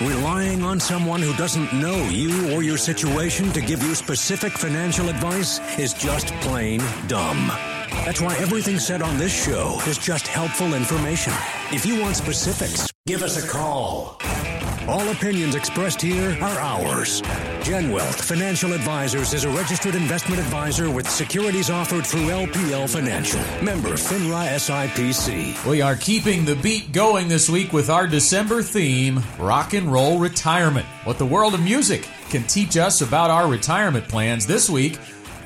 Relying on someone who doesn't know you or your situation to give you specific financial advice is just plain dumb. That's why everything said on this show is just helpful information. If you want specifics, give us a call. All opinions expressed here are ours. GenWealth Financial Advisors is a registered investment advisor with securities offered through LPL Financial. Member FINRA SIPC. We are keeping the beat going this week with our December theme, rock and roll retirement. What the world of music can teach us about our retirement plans this week.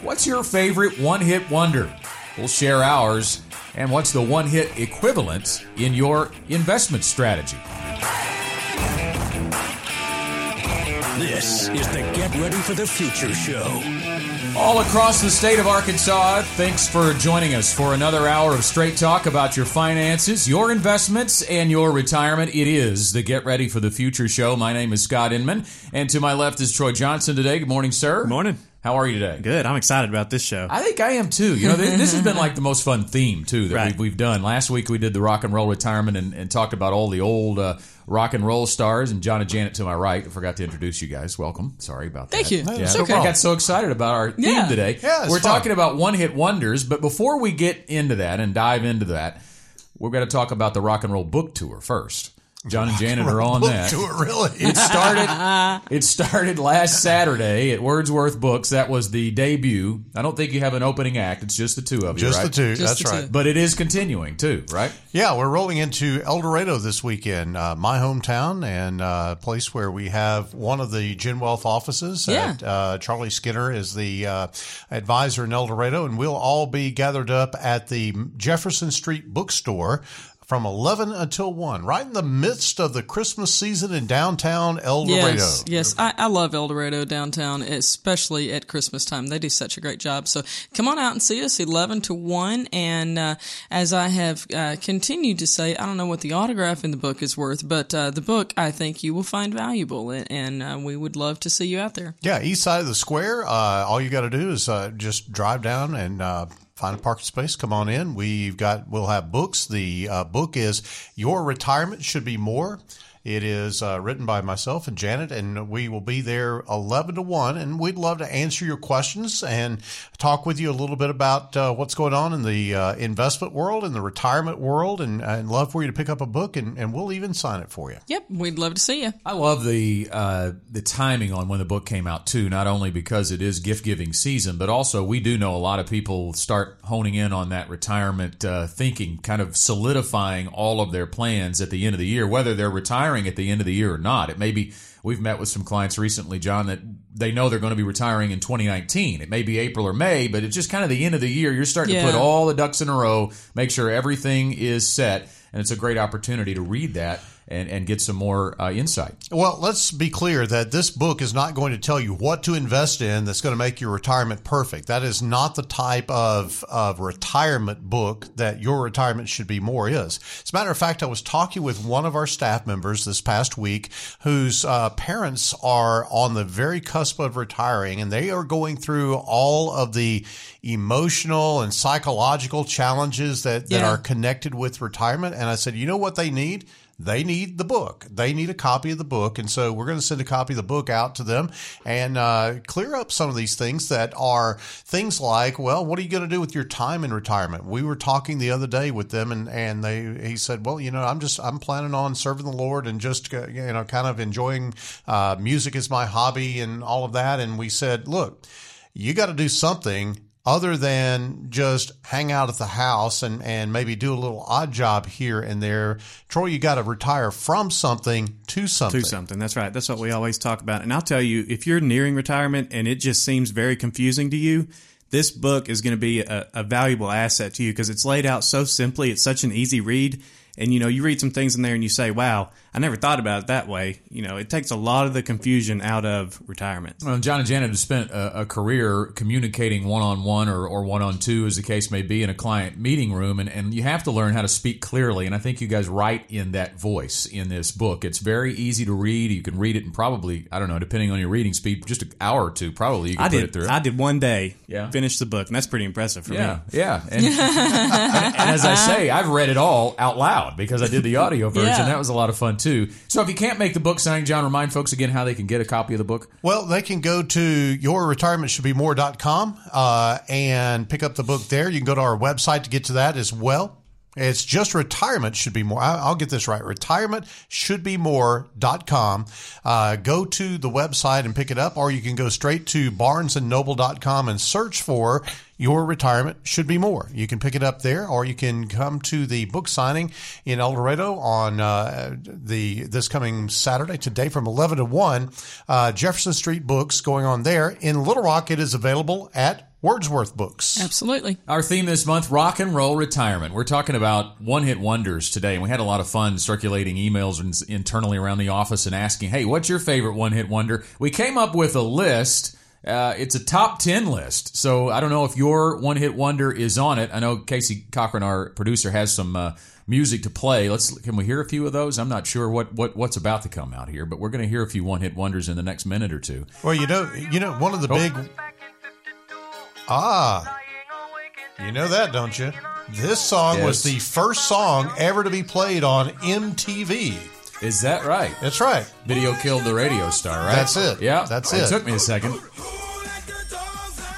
What's your favorite one-hit wonder? We'll share ours and what's the one-hit equivalent in your investment strategy. This is the Get Ready for the Future show. All across the state of Arkansas, thanks for joining us for another hour of straight talk about your finances, your investments, and your retirement. It is the Get Ready for the Future show. My name is Scott Inman, and to my left is Troy Johnson today. Good morning, sir. Good morning. How are you today? Good. I'm excited about this show. I think I am too. You know, this, this has been like the most fun theme too that Right. we've, we've done. Last week we did the rock and roll retirement and, and talked about all the old uh, rock and roll stars. And John and Janet to my right. I forgot to introduce you guys. Welcome. Sorry about that. Thank you. Yeah, It's okay. okay. I got so excited about our theme Yeah. today. Yeah, We're fun. talking about one hit wonders, but before we get into that and dive into that, we're going to talk about the rock and roll book tour first. John and Janet are on Book that. tour, really. It started. it started last Saturday at Wordsworth Books. That was the debut. I don't think you have an opening act. It's just the two of you, Just right? the two. Just That's the right. two. But it is continuing too, right? Yeah, we're rolling into El Dorado this weekend, uh, my hometown, and uh, a place where we have one of the Gen Wealth offices. Yeah. At, uh, Charlie Skinner is the uh, advisor in El Dorado, and we'll all be gathered up at the Jefferson Street bookstore. From 11 until 1, right in the midst of the Christmas season in downtown El Dorado. Yes, yes. I, I love El Dorado downtown, especially at Christmas time. They do such a great job. So come on out and see us 11 to 1. And uh, as I have uh, continued to say, I don't know what the autograph in the book is worth, but uh, the book I think you will find valuable. And, and uh, we would love to see you out there. Yeah, east side of the square. Uh, all you got to do is uh, just drive down and uh, find a parking space. Come on in. We've got. We'll have books. The uh, book is "Your Retirement Should Be More." It is uh, written by myself and Janet, and we will be there 11 to 1. And we'd love to answer your questions and talk with you a little bit about uh, what's going on in the uh, investment world and the retirement world, and, and love for you to pick up a book, and, and we'll even sign it for you. Yep, we'd love to see you. I love the uh, the timing on when the book came out too. Not only because it is gift giving season, but also we do know a lot of people start honing in on that retirement uh, thinking, kind of solidifying all of their plans at the end of the year, whether they're retiring at the end of the year or not. It may be. We've met with some clients recently, John, that they know they're going to be retiring in 2019. It may be April or May, but it's just kind of the end of the year. You're starting to put all the ducks in a row, make sure everything is set, and it's a great opportunity to read that and, and get some more uh, insight. Well, let's be clear that this book is not going to tell you what to invest in that's going to make your retirement perfect. That is not the type of, of retirement book that your retirement should be more is. As a matter of fact, I was talking with one of our staff members this past week whose uh, parents are on the very cusp of retiring and they are going through all of the emotional and psychological challenges that, that Yeah. are connected with retirement. And I said, you know what they need? They need the book. They need a copy of the book. And so we're going to send a copy of the book out to them and uh, clear up some of these things that are things like, well, what are you going to do with your time in retirement? We were talking the other day with them and, and they, he said, well, you know, I'm just, I'm planning on serving the Lord and just, uh, you know, kind of enjoying uh, music as my hobby and all of that. And we said, look, you got to do something other than just hang out at the house and, and maybe do a little odd job here and there. Troy, you got to retire from something to something. Do something. That's right. That's what we always talk about. And I'll tell you, if you're nearing retirement and it just seems very confusing to you, this book is going to be a, a valuable asset to you because it's laid out so simply. It's such an easy read. And you know, you read some things in there and you say, wow, I never thought about it that way. You know, it takes a lot of the confusion out of retirement. Well, John and Janet have spent a, a career communicating one on one or, or one on two, as the case may be, in a client meeting room, and, and you have to learn how to speak clearly. And I think you guys write in that voice in this book. It's very easy to read. You can read it in probably, I don't know, depending on your reading speed, just an hour or two, probably you can I put did. it through. I did one day. Yeah. Finish the book, and that's pretty impressive for yeah, me. yeah. And, and as I say, I've read it all out loud. loud because I did the audio version. Yeah. That was a lot of fun too. So if you can't make the book signing, John, remind folks again how they can get a copy of the book. Well, they can go to yourretirementsshouldbemore.com uh, and pick up the book there. You can go to our website to get to that as well. It's just retirement should be more. I'll get this right. Retirement should be more.com. Uh, go to the website and pick it up, or you can go straight to barnesandnoble.com and search for your retirement should be more. You can pick it up there, or you can come to the book signing in El Dorado on uh, the this coming Saturday today from eleven to one. Uh, Jefferson Street Books going on there in Little Rock. It is available at Wordsworth Books. Absolutely. Our theme this month, rock and roll retirement. We're talking about one hit wonders today, and we had a lot of fun circulating emails internally around the office and asking, hey, what's your favorite one hit wonder? We came up with a list. Uh, it's a top 10 list. So I don't know if your one hit wonder is on it. I know Casey Cochran, our producer, has some uh, music to play. Let's Can we hear a few of those? I'm not sure what, what what's about to come out here, but we're going to hear a few one hit wonders in the next minute or two. Well, you know, you know, one of the big ah, you know that, don't you? This song was the first song ever to be played on MTV. Is that right? That's right. Video killed the radio star, right? That's it. Yeah, That's It it. took me a second.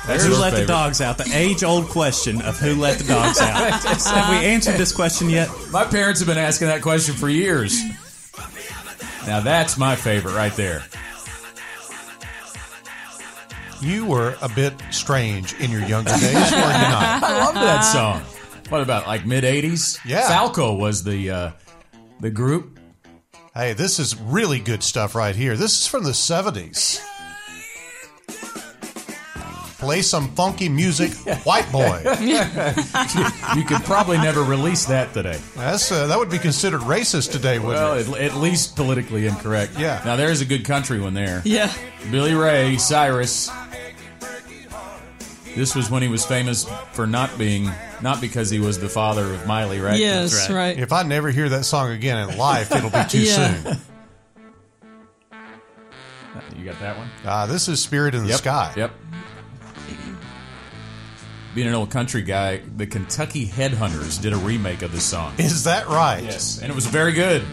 Who your let the dogs out? The age old question of who let the dogs out. Have we answered this question yet? My parents have been asking that question for years. Now that's my favorite right there. You were a bit strange in your younger days, were you not? I love that song. What about like mid '80s? Yeah. Falco was the uh, the group. Hey, this is really good stuff right here. This is from the 70s. Play some funky music, white boy. You could probably never release that today. That's uh, that would be considered racist today, wouldn't Well, it? at, at least politically incorrect. Yeah. Now there's a good country one there. Yeah. Billy Ray Cyrus. This was when he was famous for not being, not because he was the father of Miley, right? Yes, That's right. right. If I never hear that song again in life, it'll be too Yeah. soon. You got that one? Uh, this is Spirit in the Yep. Sky. Yep. Being an old country guy, the Kentucky Headhunters did a remake of this song. Is that right? Yes, and it was very good.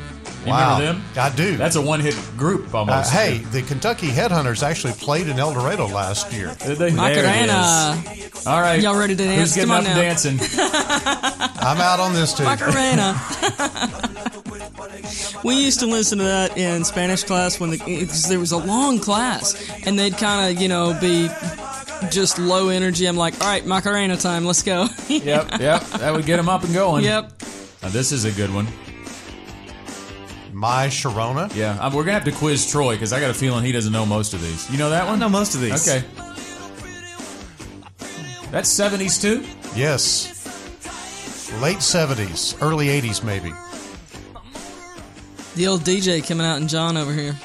You Wow. remember them? I do. That's a one-hit group Uh, almost. hey, the Kentucky Headhunters actually played in El Dorado last year. Did they? Macarena. There it is. All right, Y'all ready to dance? Who's getting Come up on and now. dancing? I'm out on this too. Macarena. we used to listen to that in Spanish class when the, cause there was a long class, and they'd kind of, you know, be just low energy. I'm like, all right, Macarena time, let's go. yep, yep. That would get them up and going. yep. Now, this is a good one. My Sharona. Yeah, um, we're gonna have to quiz Troy because I got a feeling he doesn't know most of these. You know that I one? know most of these. Okay. That's seventies too. Yes. Late 70s, early 80s, maybe. The old DJ coming out in John over here.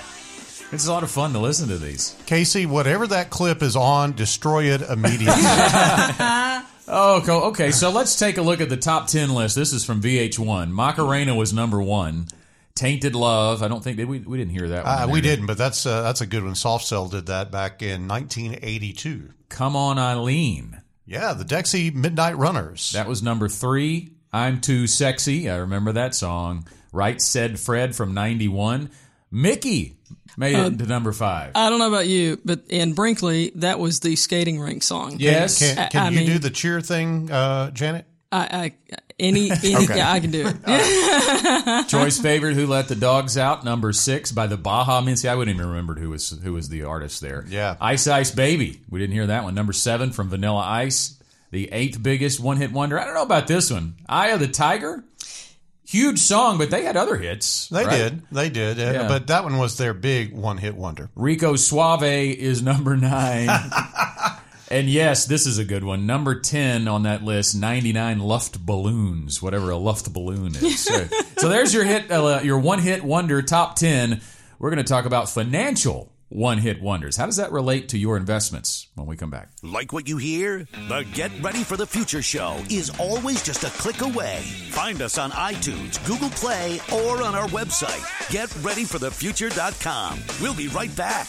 It's a lot of fun to listen to these. Casey, whatever that clip is on, destroy it immediately. Oh, co- okay. So let's take a look at the top 10 list. This is from VH1. Macarena was number one. Tainted Love. I don't think did we we didn't hear that one. uh, we there, didn't, but that's uh, that's a good one. Soft Cell did that back in 1982. Come on, Eileen. Yeah, the Dexy Midnight Runners. That was number three. I'm Too Sexy. I remember that song. Right Said Fred from 91. Mickey made it to number five. I don't know about you, but in Brinkley, that was the skating rink song. yes. Can, I- can I you mean- do the cheer thing, uh, Janet? I, I any, any yeah, I can do it. Joy's favorite, Who Let the Dogs Out, number six by the Baha Men. See, I wouldn't even remember who was who was the artist there. Yeah. Ice Ice Baby. We didn't hear that one. Number seven from Vanilla Ice, the eighth biggest one hit wonder. I don't know about this one. Eye of the Tiger. Huge song, but they had other hits. They right? did. They did. Uh, Yeah. But that one was their big one hit wonder. Rico Suave is number nine. and yes, this is a good one. Number 10 on that list 99 Luft Balloons, whatever a Luft balloon is. so, so there's your hit, uh, your one hit wonder top 10. We're going to talk about financial one hit wonders. How does that relate to your investments when we come back? Like what you hear? The Get Ready for the Future show is always just a click away. Find us on iTunes, Google Play, or on our website, getreadyforthefuture.com. We'll be right back.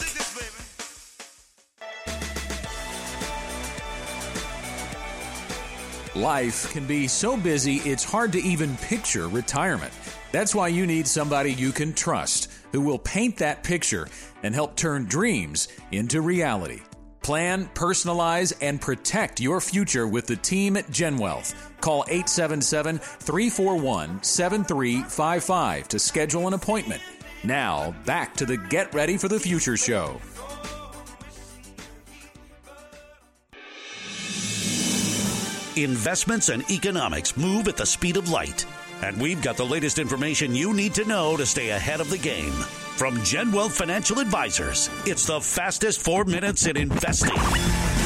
Life can be so busy it's hard to even picture retirement. That's why you need somebody you can trust who will paint that picture and help turn dreams into reality. Plan, personalize, and protect your future with the team at GenWealth. Call 877 341 7355 to schedule an appointment. Now, back to the Get Ready for the Future show. Investments and economics move at the speed of light. And we've got the latest information you need to know to stay ahead of the game. From GenWealth Financial Advisors, it's the fastest four minutes in investing.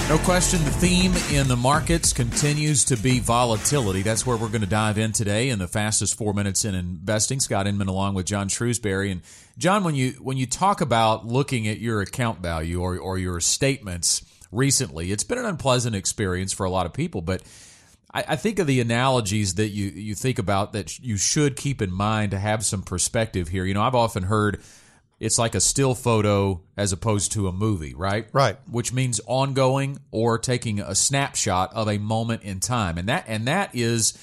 No question, the theme in the markets continues to be volatility. That's where we're going to dive in today in the fastest four minutes in investing. Scott Inman along with John Shrewsbury. And John, when you when you talk about looking at your account value or, or your statements recently, it's been an unpleasant experience for a lot of people, but I, I think of the analogies that you, you think about that you should keep in mind to have some perspective here. You know, I've often heard it's like a still photo as opposed to a movie, right? Right. Which means ongoing or taking a snapshot of a moment in time. And that and that is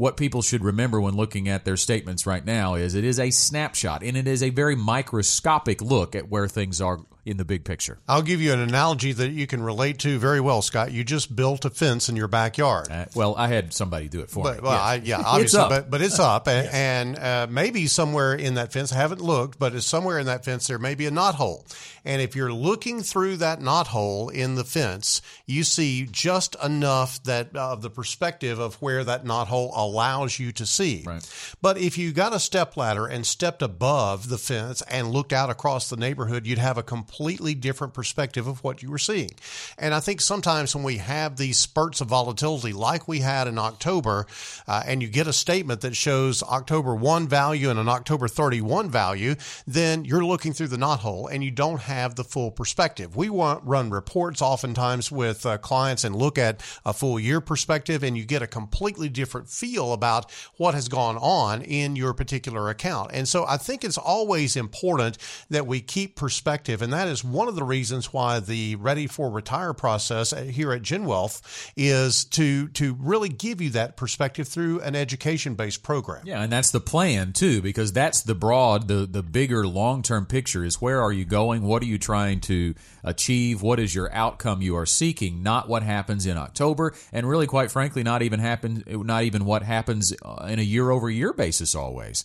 what people should remember when looking at their statements right now is it is a snapshot and it is a very microscopic look at where things are in the big picture. I'll give you an analogy that you can relate to very well, Scott. You just built a fence in your backyard. Uh, well, I had somebody do it for but, me. Well, yeah, I, yeah obviously, but but it's up, and, and uh, maybe somewhere in that fence. I haven't looked, but it's somewhere in that fence there may be a knot hole. And if you're looking through that knot hole in the fence, you see just enough that uh, of the perspective of where that knot hole allows you to see. Right. But if you got a step ladder and stepped above the fence and looked out across the neighborhood, you'd have a completely different perspective of what you were seeing. And I think sometimes when we have these spurts of volatility, like we had in October, uh, and you get a statement that shows October 1 value and an October 31 value, then you're looking through the knot hole and you don't have the full perspective. We want run reports oftentimes with uh, clients and look at a full year perspective, and you get a completely different feel about what has gone on in your particular account. And so I think it's always important that we keep perspective, and that is one of the reasons why the Ready for Retire process uh, here at GenWealth is to to really give you that perspective through an education based program. Yeah, and that's the plan too, because that's the broad, the the bigger long term picture is where are you going? What are you trying to achieve? What is your outcome you are seeking? Not what happens in October, and really, quite frankly, not even happen, not even what happens uh, in a year over year basis. Always,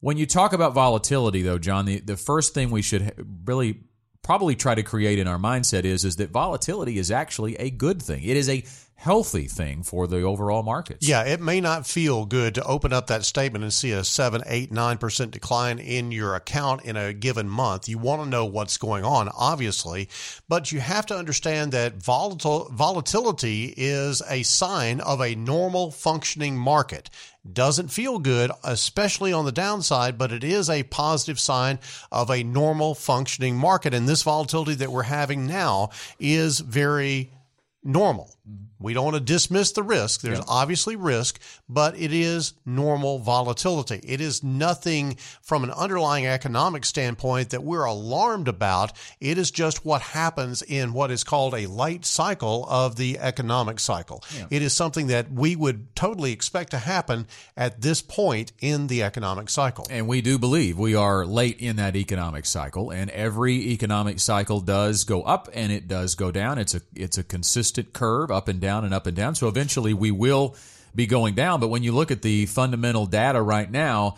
when you talk about volatility, though, John, the the first thing we should really probably try to create in our mindset is is that volatility is actually a good thing. It is a healthy thing for the overall markets. Yeah, it may not feel good to open up that statement and see a 7, 8, 9% decline in your account in a given month. You want to know what's going on, obviously, but you have to understand that volatile, volatility is a sign of a normal functioning market. Doesn't feel good, especially on the downside, but it is a positive sign of a normal functioning market. And this volatility that we're having now is very normal. We don't want to dismiss the risk. There's obviously risk, but it is normal volatility. It is nothing from an underlying economic standpoint that we're alarmed about. It is just what happens in what is called a late cycle of the economic cycle. It is something that we would totally expect to happen at this point in the economic cycle. And we do believe we are late in that economic cycle, and every economic cycle does go up and it does go down. It's a it's a consistent curve, up and down and up and down. So eventually we will be going down. But when you look at the fundamental data right now,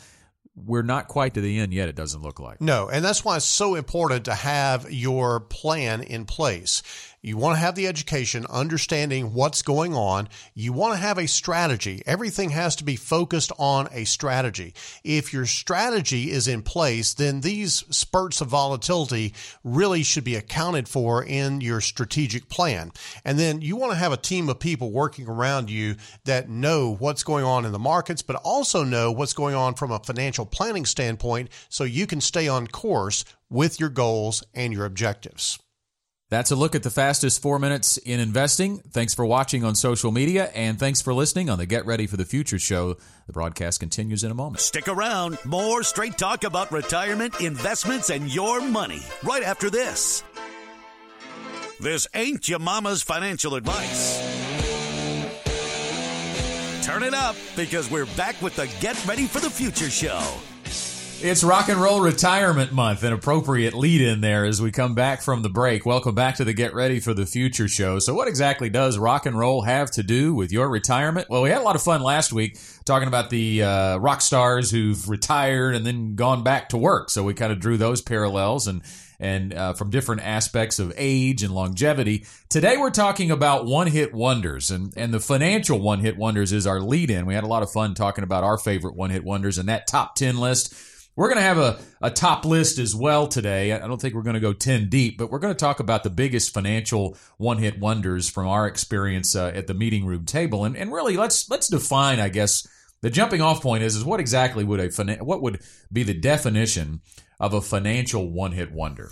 we're not quite to the end yet. It doesn't look like. No, and that's why it's so important to have your plan in place. You want to have the education, understanding what's going on. You want to have a strategy. Everything has to be focused on a strategy. If your strategy is in place, then these spurts of volatility really should be accounted for in your strategic plan. And then you want to have a team of people working around you that know what's going on in the markets, but also know what's going on from a financial planning standpoint so you can stay on course with your goals and your objectives. That's a look at the fastest four minutes in investing. Thanks for watching on social media, and thanks for listening on the Get Ready for the Future show. The broadcast continues in a moment. Stick around. More straight talk about retirement, investments, and your money right after this. This ain't your mama's financial advice. Turn it up because we're back with the Get Ready for the Future show. It's Rock and Roll Retirement Month, an appropriate lead in there as we come back from the break. Welcome back to the Get Ready for the Future show. So, what exactly does rock and roll have to do with your retirement? Well, we had a lot of fun last week talking about the uh, rock stars who've retired and then gone back to work. So, we kind of drew those parallels and and uh, from different aspects of age and longevity. Today we're talking about one hit wonders and, and the financial one hit wonders is our lead in. We had a lot of fun talking about our favorite one hit wonders and that top 10 list. We're going to have a, a top list as well today. I don't think we're going to go 10 deep, but we're going to talk about the biggest financial one hit wonders from our experience uh, at the meeting room table. And, and really, let's, let's define, I guess, the jumping off point is, is what exactly would a, what would be the definition of a financial one hit wonder?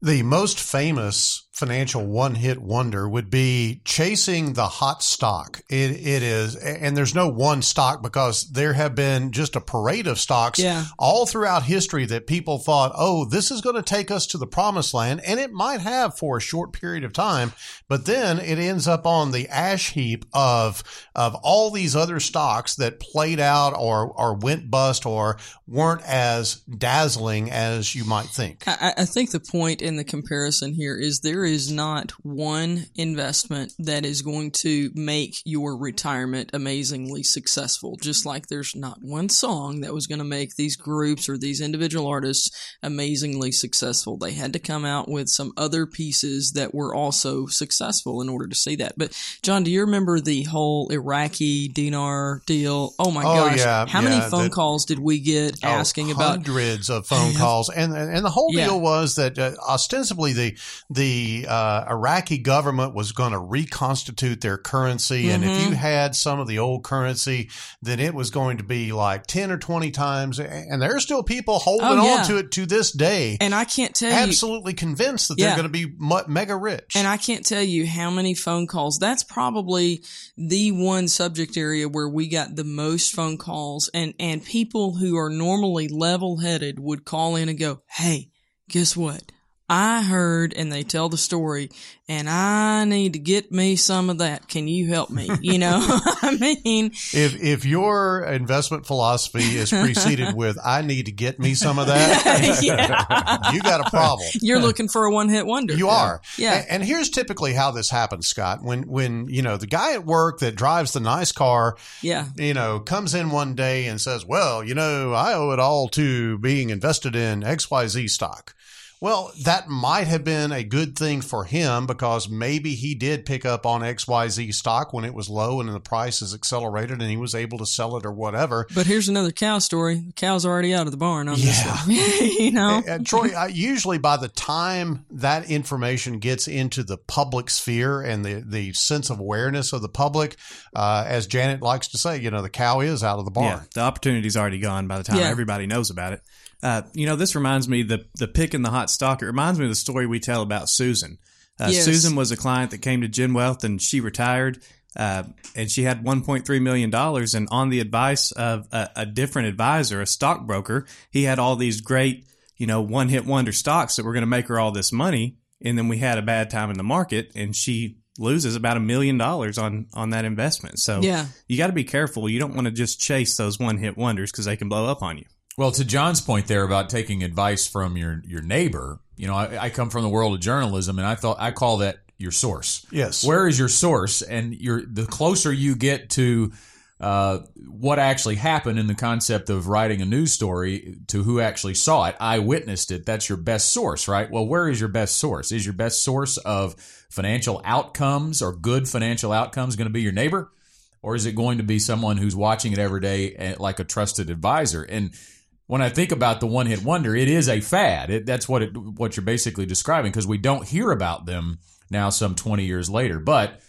The most famous financial one hit wonder would be chasing the hot stock. It, it is, and there's no one stock because there have been just a parade of stocks Yeah. all throughout history that people thought, oh, this is going to take us to the promised land. And it might have for a short period of time, but then it ends up on the ash heap of, of all these other stocks that played out or, or went bust or weren't as dazzling as you might think. I, I think the point in the comparison here is there is not one investment that is going to make your retirement amazingly successful. Just like there's not one song that was going to make these groups or these individual artists amazingly successful. They had to come out with some other pieces that were also successful in order to see that. But John, do you remember the whole Iraqi dinar deal? Oh my Oh, gosh. yeah, How many phone that- calls did we get Oh, asking about hundreds of phone calls, and and the whole Yeah. deal was that uh, ostensibly the the uh, Iraqi government was going to reconstitute their currency, and if Mm-hmm. you had some of the old currency, then it was going to be like ten or twenty times, and there are still people holding Oh, yeah. on to it to this day, and I can't tell you absolutely convinced that Yeah. they're going to be mega rich. And I can't tell you how many phone calls. That's probably the one subject area where we got the most phone calls and, and people who are normally level headed would call in and go, Hey, guess what? I heard and they tell the story and I need to get me some of that. Can you help me? You know, I mean, if if your investment philosophy is preceded with "I need to get me some of that," yeah, you got a problem. you're looking for a one hit wonder. You are. Yeah. A- And, here's typically how this happens, Scott. When when you know the guy at work that drives the nice car, Yeah. you know, comes in one day and says, "Well, you know, I owe it all to being invested in XYZ stock." Well, that might have been a good thing for him because maybe he did pick up on XYZ stock when it was low and the price is accelerated and he was able to sell it or whatever. But here's another cow story. The cow's already out of the barn on Yeah. you know? And Troy, I, usually by the time that information gets into the public sphere and the, the sense of awareness of the public, uh, as Janet likes to say, you know, the cow is out of the barn. Yeah, the opportunity's already gone by the time Yeah. everybody knows about it. Uh, you know, this reminds me the the pick in the hot stock. It reminds me of the story we tell about Susan. Uh, Yes. Susan was a client that came to Gen Wealth and she retired, uh, and she had 1.3 million dollars. And on the advice of a, a different advisor, a stockbroker, he had all these great, you know, one hit wonder stocks that were going to make her all this money. And then we had a bad time in the market, and she loses about a million dollars on on that investment. So Yeah. you got to be careful. You don't want to just chase those one hit wonders because they can blow up on you. Well, to John's point there about taking advice from your your neighbor, you know, I, I come from the world of journalism, and I thought I call that your source. Yes. Where is your source? And you're the closer you get to uh, what actually happened in the concept of writing a news story to who actually saw it, I witnessed it. That's your best source, right? Well, where is your best source? Is your best source of financial outcomes or good financial outcomes going to be your neighbor? Or is it going to be someone who's watching it every day eh, like a trusted advisor? And when I think about the one hit wonder, it is a fad. It, that's what it, what you're basically describing because we don't hear about them now some 20 years later. But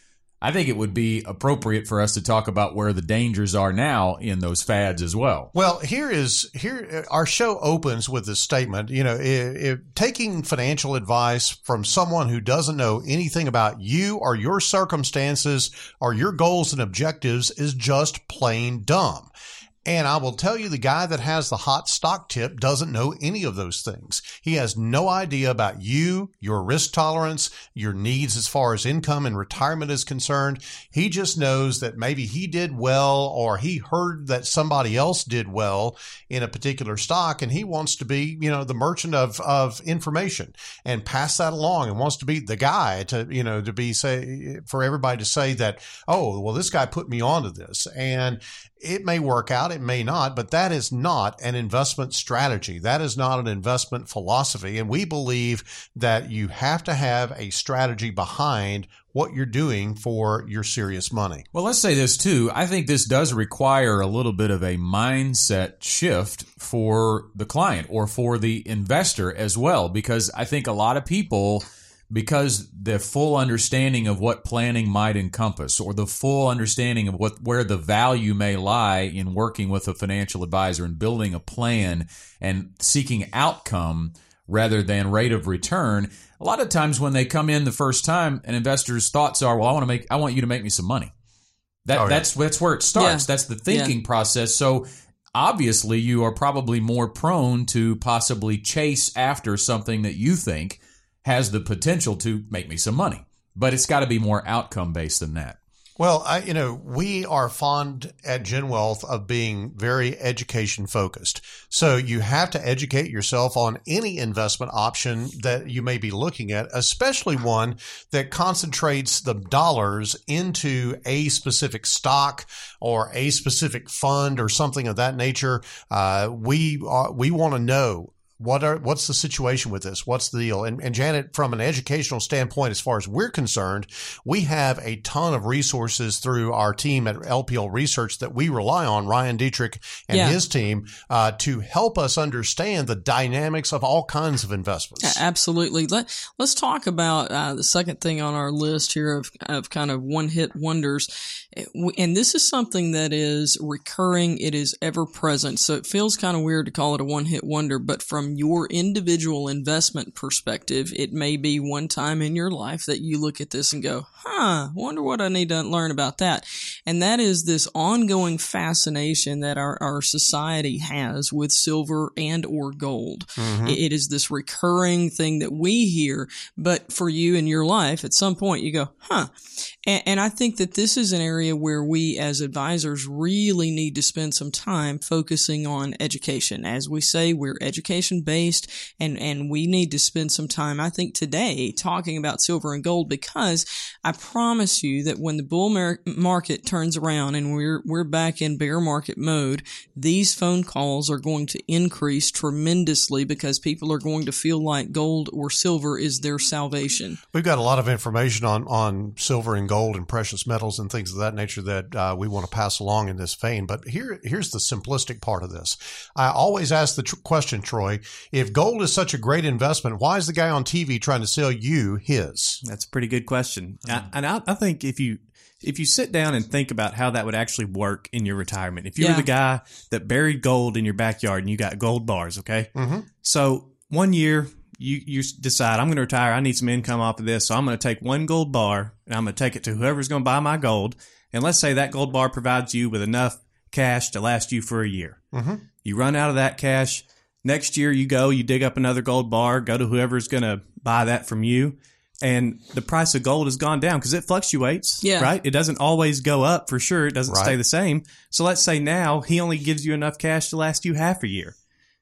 I think it would be appropriate for us to talk about where the dangers are now in those fads as well. Well, here is here our show opens with this statement. You know, if, if taking financial advice from someone who doesn't know anything about you or your circumstances or your goals and objectives is just plain dumb. And I will tell you, the guy that has the hot stock tip doesn't know any of those things. He has no idea about you, your risk tolerance, your needs as far as income and retirement is concerned. He just knows that maybe he did well or he heard that somebody else did well in a particular stock and he wants to be, you know, the merchant of, of information and pass that along and wants to be the guy to, you know, to be say for everybody to say that, oh, well, this guy put me onto this. And it may work out, it may not, but that is not an investment strategy. That is not an investment philosophy. And we believe that you have to have a strategy behind what you're doing for your serious money. Well, let's say this too. I think this does require a little bit of a mindset shift for the client or for the investor as well, because I think a lot of people because the full understanding of what planning might encompass or the full understanding of what where the value may lie in working with a financial advisor and building a plan and seeking outcome rather than rate of return a lot of times when they come in the first time an investor's thoughts are well i want to make i want you to make me some money that Oh, yeah. that's that's where it starts Yeah. that's the thinking process so obviously you are probably more prone to possibly chase after something that you think has the potential to make me some money. But it's got to be more outcome based than that. Well, I, you know, we are fond at Gen Wealth of being very education focused. So you have to educate yourself on any investment option that you may be looking at, especially one that concentrates the dollars into a specific stock or a specific fund or something of that nature. Uh, we are, we want to know what are what's the situation with this? What's the deal? And, and Janet, from an educational standpoint, as far as we're concerned, we have a ton of resources through our team at LPL Research that we rely on, Ryan Detrick and Yeah. his team, uh, to help us understand the dynamics of all kinds of investments. Absolutely. Let Let's talk about uh, the second thing on our list here of of kind of one hit wonders, and this is something that is recurring. It is ever present, so it feels kind of weird to call it a one hit wonder. But from your individual investment perspective, it may be one time in your life that you look at this and go, "Huh, wonder what I need to learn about that," and that is this ongoing fascination that our our society has with silver and or gold. Mm-hmm. It- it is this recurring thing that we hear, but for you in your life, at some point you go, huh. And, and I think that this is an area where we as advisors really need to spend some time focusing on education. As we say, we're education based and, and we need to spend some time, I think today, talking about silver and gold because I promise you that when the bull mar- market turns around and we're, we're back in bear market mode, these phone calls are going to increase tremendously because people are going to feel like gold or silver is their salvation. We've got a lot of information on, on silver and gold and precious metals and things of that nature that uh, we want to pass along in this vein. But here, here's the simplistic part of this. I always ask the tr- question, Troy, if gold is such a great investment, why is the guy on TV trying to sell you his? That's a pretty good question. I, and I, I think if you if you sit down and think about how that would actually work in your retirement, if you Yeah. were the guy that buried gold in your backyard and you got gold bars, okay, mm-hmm. so one year you you decide I'm going to retire. I need some income off of this, so I'm going to take one gold bar and I'm going to take it to whoever's going to buy my gold. And let's say that gold bar provides you with enough cash to last you for a year. Mm-hmm. You run out of that cash. Next year, you go, you dig up another gold bar, go to whoever's going to buy that from you, and the price of gold has gone down because it fluctuates, Yeah. right? It doesn't always go up for sure. It doesn't Right. stay the same. So let's say now he only gives you enough cash to last you half a year.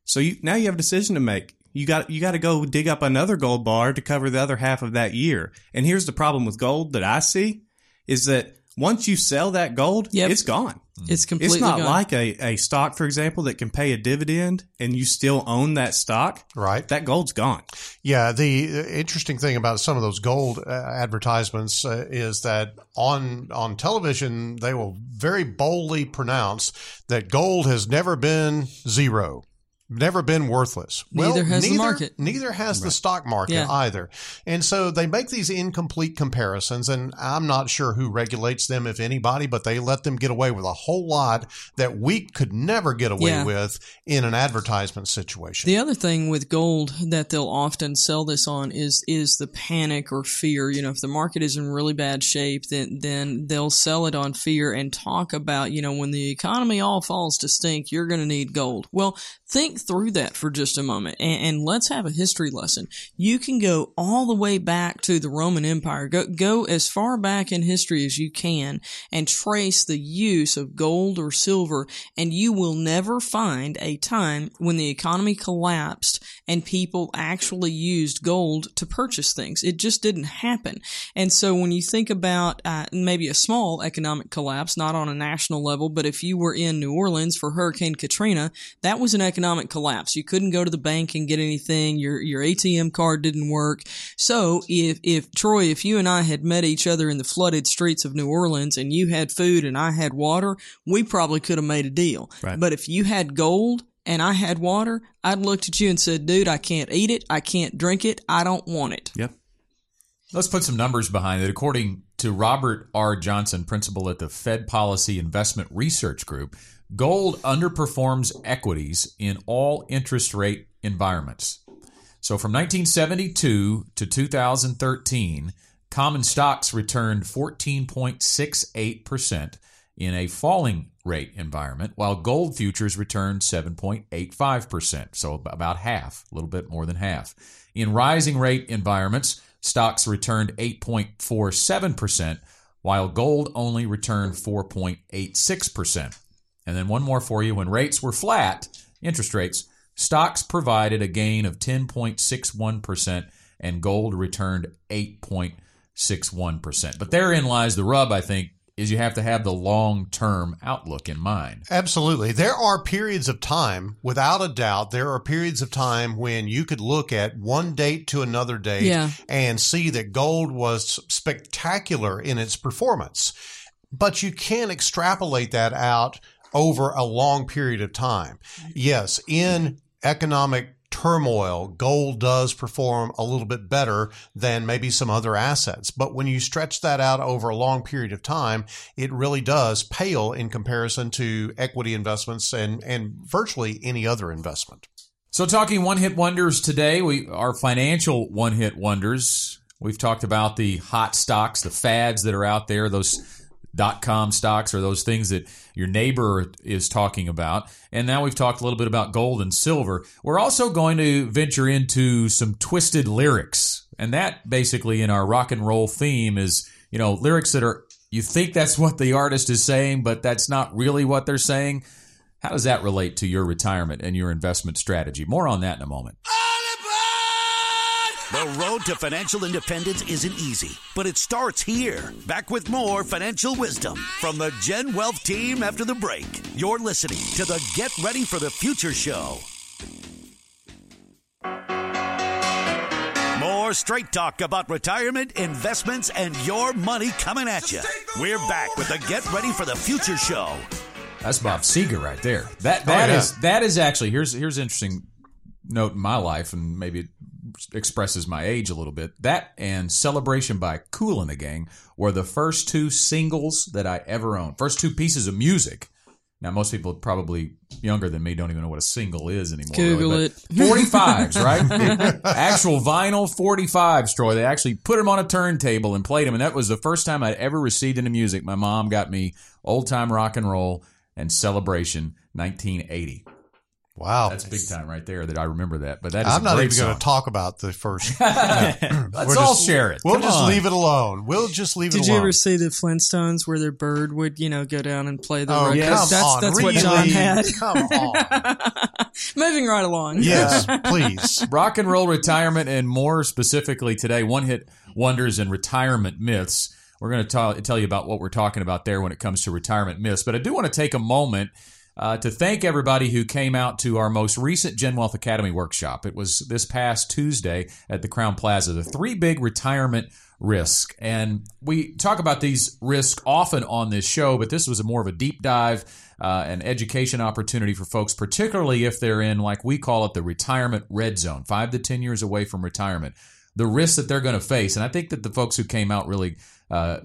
So you now you have a decision to make. You got you got to go dig up another gold bar to cover the other half of that year. And here's the problem with gold that I see is that once you sell that gold, Yep. it's gone. It's completely It's not gone. like a, a stock, for example, that can pay a dividend and you still own that stock. Right. That gold's gone. Yeah, the uh, interesting thing about some of those gold uh, advertisements uh, is that on on television they will very boldly pronounce that gold has never been zero. Never been worthless. Neither has the market. Neither has the stock market Yeah. either. And so they make these incomplete comparisons, and I'm not sure who regulates them, if anybody, but they let them get away with a whole lot that we could never get away Yeah. with in an advertisement situation. The other thing with gold that they'll often sell this on is is the panic or fear. You know, if the market is in really bad shape, then then they'll sell it on fear and talk about you know when the economy all falls to stink, you're going to need gold. Well, think through that for just a moment and, and let's have a history lesson. You can go all the way back to the Roman Empire. Go go as far back in history as you can and trace the use of gold or silver, and you will never find a time when the economy collapsed and people actually used gold to purchase things. It just didn't happen. And so when you think about uh, maybe a small economic collapse, not on a national level, but if you were in New Orleans for Hurricane Katrina, that was an economic collapse. You couldn't go to the bank and get anything. Your your ATM card didn't work. So if if Troy, if you and I had met each other in the flooded streets of New Orleans and you had food and I had water, we probably could have made a deal. Right. But if you had gold and I had water, I'd looked at you and said, "Dude, I can't eat it. I can't drink it. I don't want it." Yep. Let's put some numbers behind it. According to Robert R. Johnson, principal at the Fed Policy Investment Research Group, gold underperforms equities in all interest rate environments. So from 1972 to 2013, common stocks returned 14.68% in a falling rate environment, while gold futures returned 7.85%, so about half, a little bit more than half. In rising rate environments, stocks returned 8.47%, while gold only returned 4.86%. And then one more for you when rates were flat, interest rates, stocks provided a gain of 10.61% and gold returned 8.61%. But therein lies the rub, I think, is you have to have the long-term outlook in mind. Absolutely. There are periods of time, without a doubt, there are periods of time when you could look at one date to another date Yeah. and see that gold was spectacular in its performance. But you can't extrapolate that out over a long period of time. Yes, in economic turmoil, gold does perform a little bit better than maybe some other assets. But when you stretch that out over a long period of time, it really does pale in comparison to equity investments and, and virtually any other investment. So, talking one hit wonders today, we our financial one hit wonders. We've talked about the hot stocks, the fads that are out there, those dot com stocks or those things that your neighbor is talking about. And now we've talked a little bit about gold and silver. We're also going to venture into some twisted lyrics. And that basically in our rock and roll theme is, you know, lyrics that are, you think that's what the artist is saying, but that's not really what they're saying. How does that relate to your retirement and your investment strategy? More on that in a moment. Ah! The road to financial independence isn't easy, but it starts here. Back with more financial wisdom from the Gen Wealth team after the break. You're listening to the Get Ready for the Future show. More straight talk about retirement, investments, and your money coming at you. We're back with the Get Ready for the Future show. That's Bob Seger right there. That oh, that yeah. is- that is actually here's here's an interesting note in my life, and maybe it expresses my age a little bit. That and Celebration by Kool and the Gang were the first two singles that I ever owned. First two pieces of music. Now most people probably younger than me don't even know what a single is anymore. Google really, it. 45s, right? The actual vinyl 45s, Troy. They actually put them on a turntable and played them, and that was the first time I'd ever received any music. My mom got me old time rock and roll and Celebration 1980. Wow. That's big time right there. That I remember that. But that is I'm a not great even going to talk about the first. Let's We're all just- share it. We'll Come just on. leave it alone. We'll just leave Did it Did you alone. ever see the Flintstones where their bird would, you know, go down and play the Oh, record? come that's on. that's what? John had. Come on. Moving right along. Yes, please. rock and roll retirement and more specifically today one hit wonders and retirement myths we're going to tell, tell you about what we're talking about there when it comes to retirement myths but i do want to take a moment uh, to thank everybody who came out to our most recent Gen Wealth Academy workshop. It was this past Tuesday at the Crowne Plaza. The three big retirement risk. And we talk about these risks often on this show, but this was a more of a deep dive, uh, an education opportunity for folks, particularly if they're in, like we call it, the retirement red zone, five to 10 years away from retirement. The risks that they're going to face. And I think that the folks who came out really uh,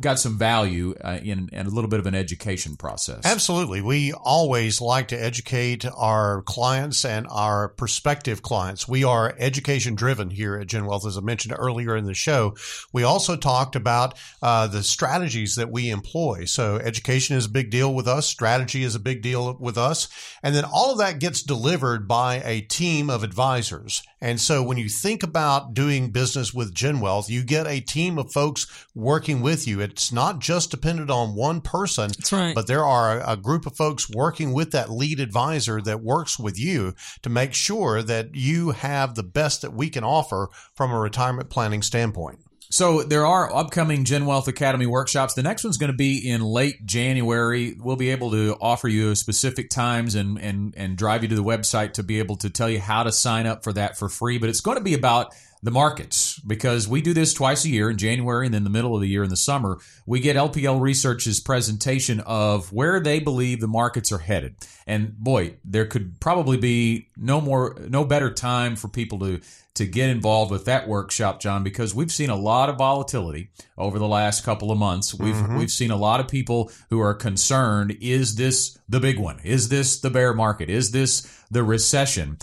got some value uh, in, in, a little bit of an education process. Absolutely. We always like to educate our clients and our prospective clients. We are education driven here at Gen Wealth, as I mentioned earlier in the show. We also talked about uh, the strategies that we employ. So education is a big deal with us. Strategy is a big deal with us. And then all of that gets delivered by a team of advisors. And so when you think about doing business with Gen Wealth, you get a team of folks working with you. It's not just dependent on one person, That's right. but there are a group of folks working with that lead advisor that works with you to make sure that you have the best that we can offer from a retirement planning standpoint. So there are upcoming Gen Wealth Academy workshops. The next one's going to be in late January. We'll be able to offer you specific times and and and drive you to the website to be able to tell you how to sign up for that for free. But it's going to be about the markets because we do this twice a year in January and then the middle of the year in the summer. We get LPL Research's presentation of where they believe the markets are headed. And boy, there could probably be no more, no better time for people to, to get involved with that workshop, John, because we've seen a lot of volatility over the last couple of months. We've, Mm-hmm. we've seen a lot of people who are concerned. Is this the big one? Is this the bear market? Is this the recession?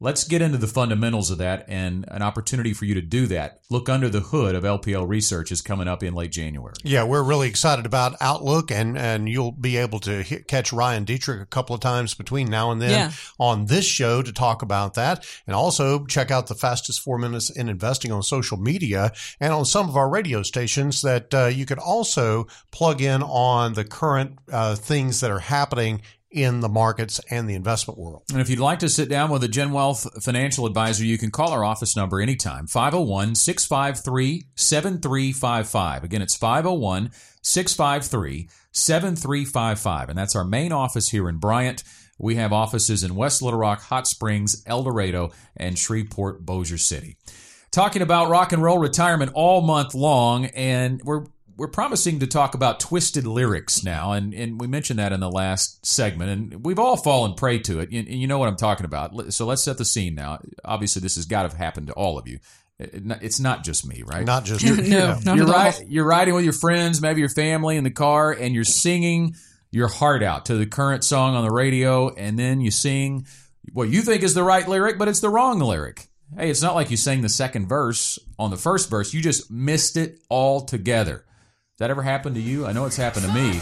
Let's get into the fundamentals of that and an opportunity for you to do that. Look under the hood of LPL research is coming up in late January. Yeah, we're really excited about Outlook, and and you'll be able to hit, catch Ryan Detrick a couple of times between now and then Yeah. on this show to talk about that, and also check out the fastest four minutes in investing on social media and on some of our radio stations that uh, you could also plug in on the current uh, things that are happening in the markets and the investment world. And if you'd like to sit down with a Gen Wealth financial advisor, you can call our office number anytime 501 653 7355. Again, it's 501 653 7355. And that's our main office here in Bryant. We have offices in West Little Rock, Hot Springs, El Dorado, and Shreveport, Bossier City. Talking about rock and roll retirement all month long, and we're we're promising to talk about twisted lyrics now, and, and we mentioned that in the last segment, and we've all fallen prey to it. And you know what I'm talking about. So let's set the scene now. Obviously, this has got to have happened to all of you. It's not just me, right? Not just No, you know. not you're at all. right. You're riding with your friends, maybe your family in the car, and you're singing your heart out to the current song on the radio, and then you sing what you think is the right lyric, but it's the wrong lyric. Hey, it's not like you sang the second verse on the first verse. You just missed it altogether. Has that ever happened to you? I know it's happened to me.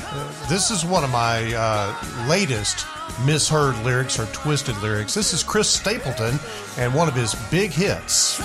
This is one of my uh, latest misheard lyrics or twisted lyrics. This is Chris Stapleton and one of his big hits.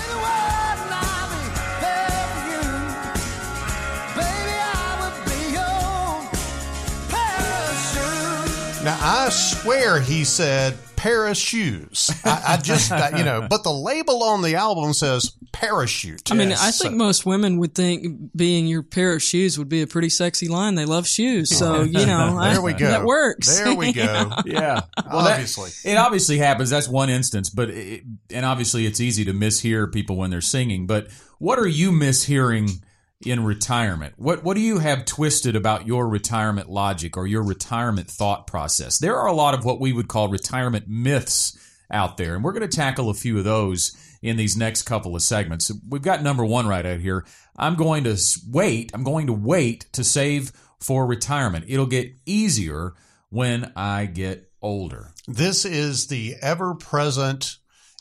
Now, I swear he said pair of shoes. I, I just, I, you know, but the label on the album says parachute. I mean, Yes. I think most women would think being your pair of shoes would be a pretty sexy line. They love shoes, so you know, I- There we go. That works. There we go. Yeah. Well, that- Obviously. it obviously happens. That's one instance, but it, and obviously it's easy to mishear people when they're singing. But what are you mishearing in retirement? What what do you have twisted about your retirement logic or your retirement thought process? There are a lot of what we would call retirement myths out there, and we're going to tackle a few of those in these next couple of segments. We've got number one right out here. I'm going to wait. I'm going to wait to save for retirement. It'll get easier when I get older. This is the ever present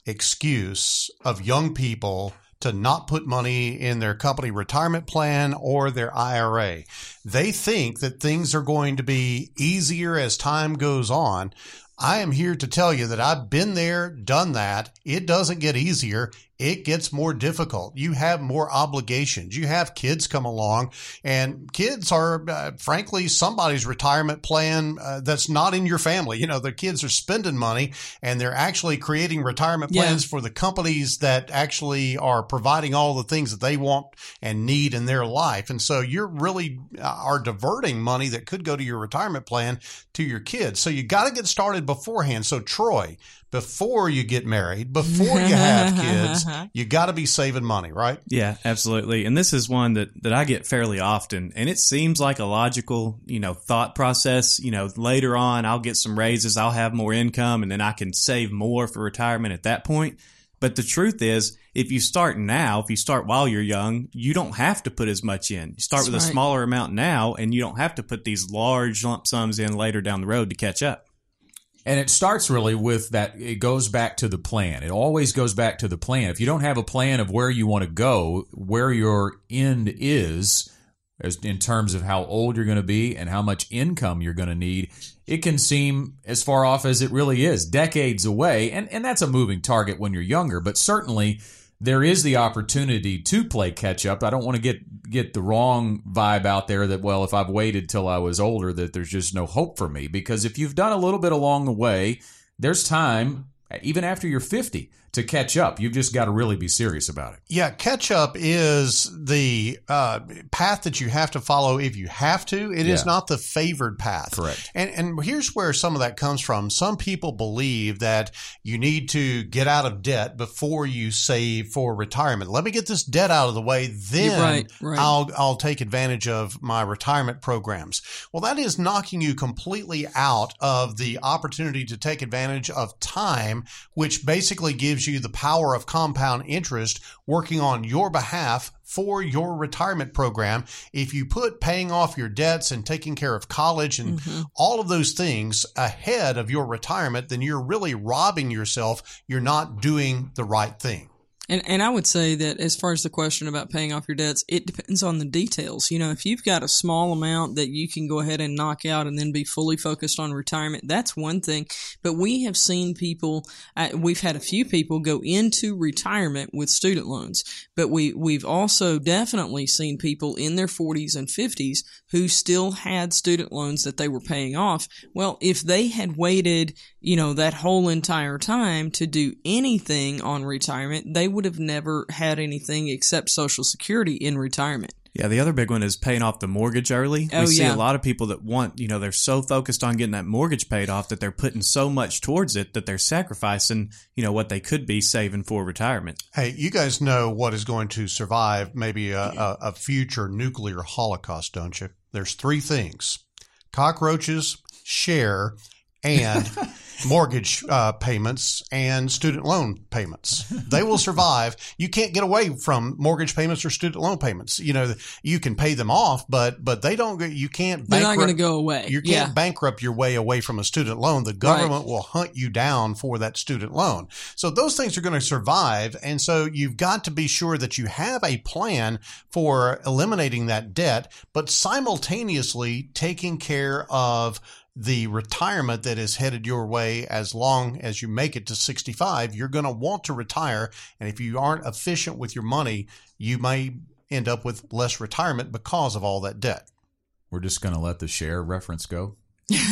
excuse of young people to not put money in their company retirement plan or their IRA. They think that things are going to be easier as time goes on. I am here to tell you that I've been there, done that. It doesn't get easier. It gets more difficult. You have more obligations. You have kids come along and kids are, uh, frankly, somebody's retirement plan uh, that's not in your family. You know, the kids are spending money and they're actually creating retirement Yeah. plans for the companies that actually are providing all the things that they want and need in their life. And so you're really uh, are diverting money that could go to your retirement plan to your kids. So you got to get started beforehand. So Troy, before you get married, before you have kids, you got to be saving money, right? Yeah, absolutely. And this is one that, that I get fairly often. And it seems like a logical, you know, thought process. You know, later on, I'll get some raises, I'll have more income, and then I can save more for retirement at that point. But the truth is, if you start now, if you start while you're young, you don't have to put as much in. You start That's with a smaller amount now, and you don't have to put these large lump sums in later down the road to catch up. And it starts really with that. It goes back to the plan. It always goes back to the plan. If you don't have a plan of where you want to go, where your end is, as in terms of how old you're going to be and how much income you're going to need, it can seem as far off as it really is, decades away. And and that's a moving target when you're younger, but certainly there is the opportunity to play catch up. I don't want to get get the wrong vibe out there that well, if I've waited till I was older, that there's just no hope for me. Because if you've done a little bit along the way, there's time even after you're 50 to catch up. You've just got to really be serious about it. Yeah, catch up is the uh, path that you have to follow if you have to. It is Yeah. not the favored path. Correct. And and here's where some of that comes from. Some people believe that you need to get out of debt before you save for retirement. Let me get this debt out of the way, then right, right. I'll I'll take advantage of my retirement programs. Well, that is knocking you completely out of the opportunity to take advantage of time, which basically gives you the power of compound interest working on your behalf for your retirement program. If you put paying off your debts and taking care of college and mm-hmm. all of those things ahead of your retirement, then you're really robbing yourself. You're not doing the right thing. And and I would say that as far as the question about paying off your debts, it depends on the details. You know, if you've got a small amount that you can go ahead and knock out and then be fully focused on retirement, that's one thing. But we have seen people, uh, we've had a few people go into retirement with student loans, but we we've also definitely seen people in their 40s and 50s who still had student loans that they were paying off. Well, if they had waited, you know, that whole entire time to do anything on retirement, they would have never had anything except Social Security in retirement. Yeah, the other big one is paying off the mortgage early. Oh, we see yeah. a lot of people that want, you know, they're so focused on getting that mortgage paid off that they're putting so much towards it that they're sacrificing, you know, what they could be saving for retirement. Hey, you guys know what is going to survive maybe a, a, a future nuclear holocaust, don't you? There's three things cockroaches, Cher, and mortgage uh, payments and student loan payments. They will survive. You can't get away from mortgage payments or student loan payments. You know, you can pay them off, but but they don't. go- You can't. They're not going to go away. you can't yeah. bankrupt your way away from a student loan. The government will hunt you down for that student loan. So those things are going to survive. And so you've got to be sure that you have a plan for eliminating that debt, but simultaneously taking care of the retirement that is headed your way as long as you make it to 65 you're going to want to retire and if you aren't efficient with your money you may end up with less retirement because of all that debt We're just going to let the Cher reference go.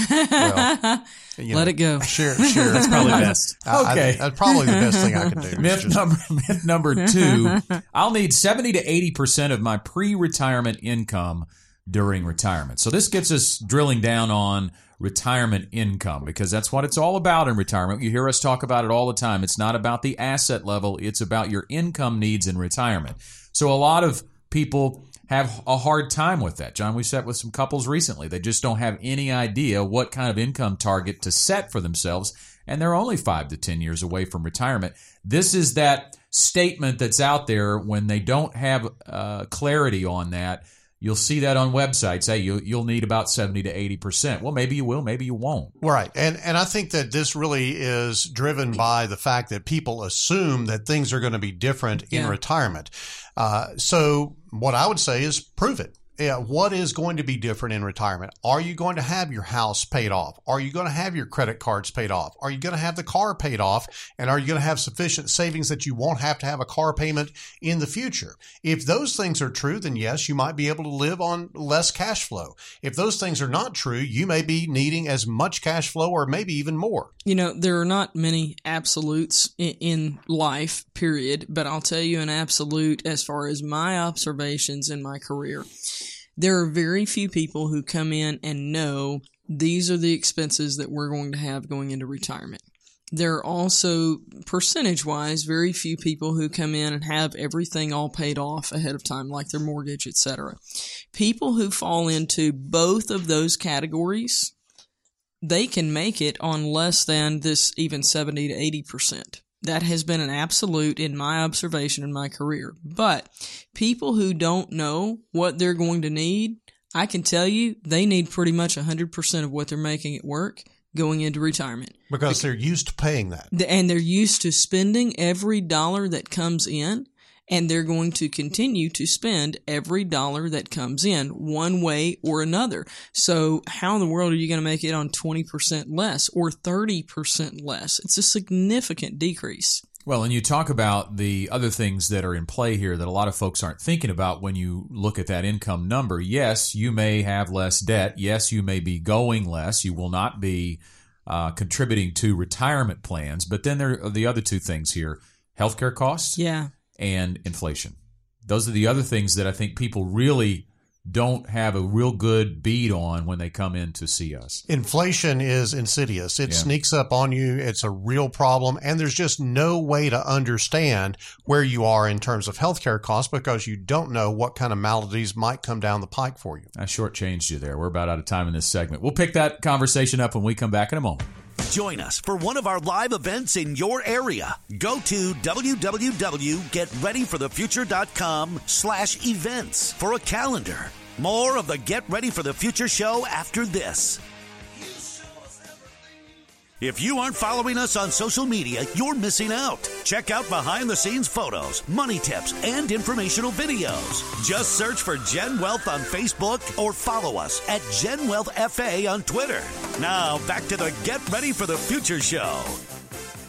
well, you Let know, it go. Cher, Cher. That's probably best. I- I Okay. think that's probably the best thing I can do. Myth Just- number myth number two: I'll need seventy to eighty percent of my pre-retirement income during retirement. So this gets us drilling down on retirement income because that's what it's all about in retirement. You hear us talk about it all the time. It's not about the asset level; it's about your income needs in retirement. So a lot of people have a hard time with that. John, we sat with some couples recently. They just don't have any idea what kind of income target to set for themselves, and they're only five to 10 years away from retirement. This is that statement that's out there when they don't have uh, clarity on that. You'll see that on websites. Hey, you, you'll need about 70 to 80%. Well, maybe you will, maybe you won't. Right. And and I think that this really is driven by the fact that people assume that things are going to be different in retirement. Uh, so what I would say is prove it. Yeah, what is going to be different in retirement? Are you going to have your house paid off? Are you going to have your credit cards paid off? Are you going to have the car paid off? And are you going to have sufficient savings that you won't have to have a car payment in the future? If those things are true, then yes, you might be able to live on less cash flow. If those things are not true, you may be needing as much cash flow or maybe even more. You know, there are not many absolutes in, in life, period, but I'll tell you an absolute as far as my observations in my career there are very few people who come in and know these are the expenses that we're going to have going into retirement. There are also, percentage wise, very few people who come in and have everything all paid off ahead of time, like their mortgage, etc. People who fall into both of those categories, they can make it on less than this even 70 to 80%. That has been an absolute in my observation in my career. But people who don't know what they're going to need, I can tell you they need pretty much 100% of what they're making at work going into retirement. Because they're used to paying that. And they're used to spending every dollar that comes in and they're going to continue to spend every dollar that comes in one way or another. So how in the world are you going to make it on 20% less or 30% less? It's a significant decrease. Well, and you talk about the other things that are in play here that a lot of folks aren't thinking about when you look at that income number. Yes, you may have less debt. Yes, you may be going less. You will not be uh, contributing to retirement plans. But then there are the other two things here healthcare costs. Yeah and inflation. Those are the other things that I think people really don't have a real good bead on when they come in to see us. Inflation is insidious. It yeah. sneaks up on you. It's a real problem. And there's just no way to understand where you are in terms of healthcare costs because you don't know what kind of maladies might come down the pike for you. I shortchanged you there. We're about out of time in this segment. We'll pick that conversation up when we come back in a moment. Join us for one of our live events in your area. Go to www.getreadyforthefuture.com slash events for a calendar. More of the Get Ready for the Future show after this. If you aren't following us on social media, you're missing out. Check out behind the scenes photos, money tips, and informational videos. Just search for Gen Wealth on Facebook or follow us at Gen Wealth FA on Twitter. Now, back to the Get Ready for the Future show.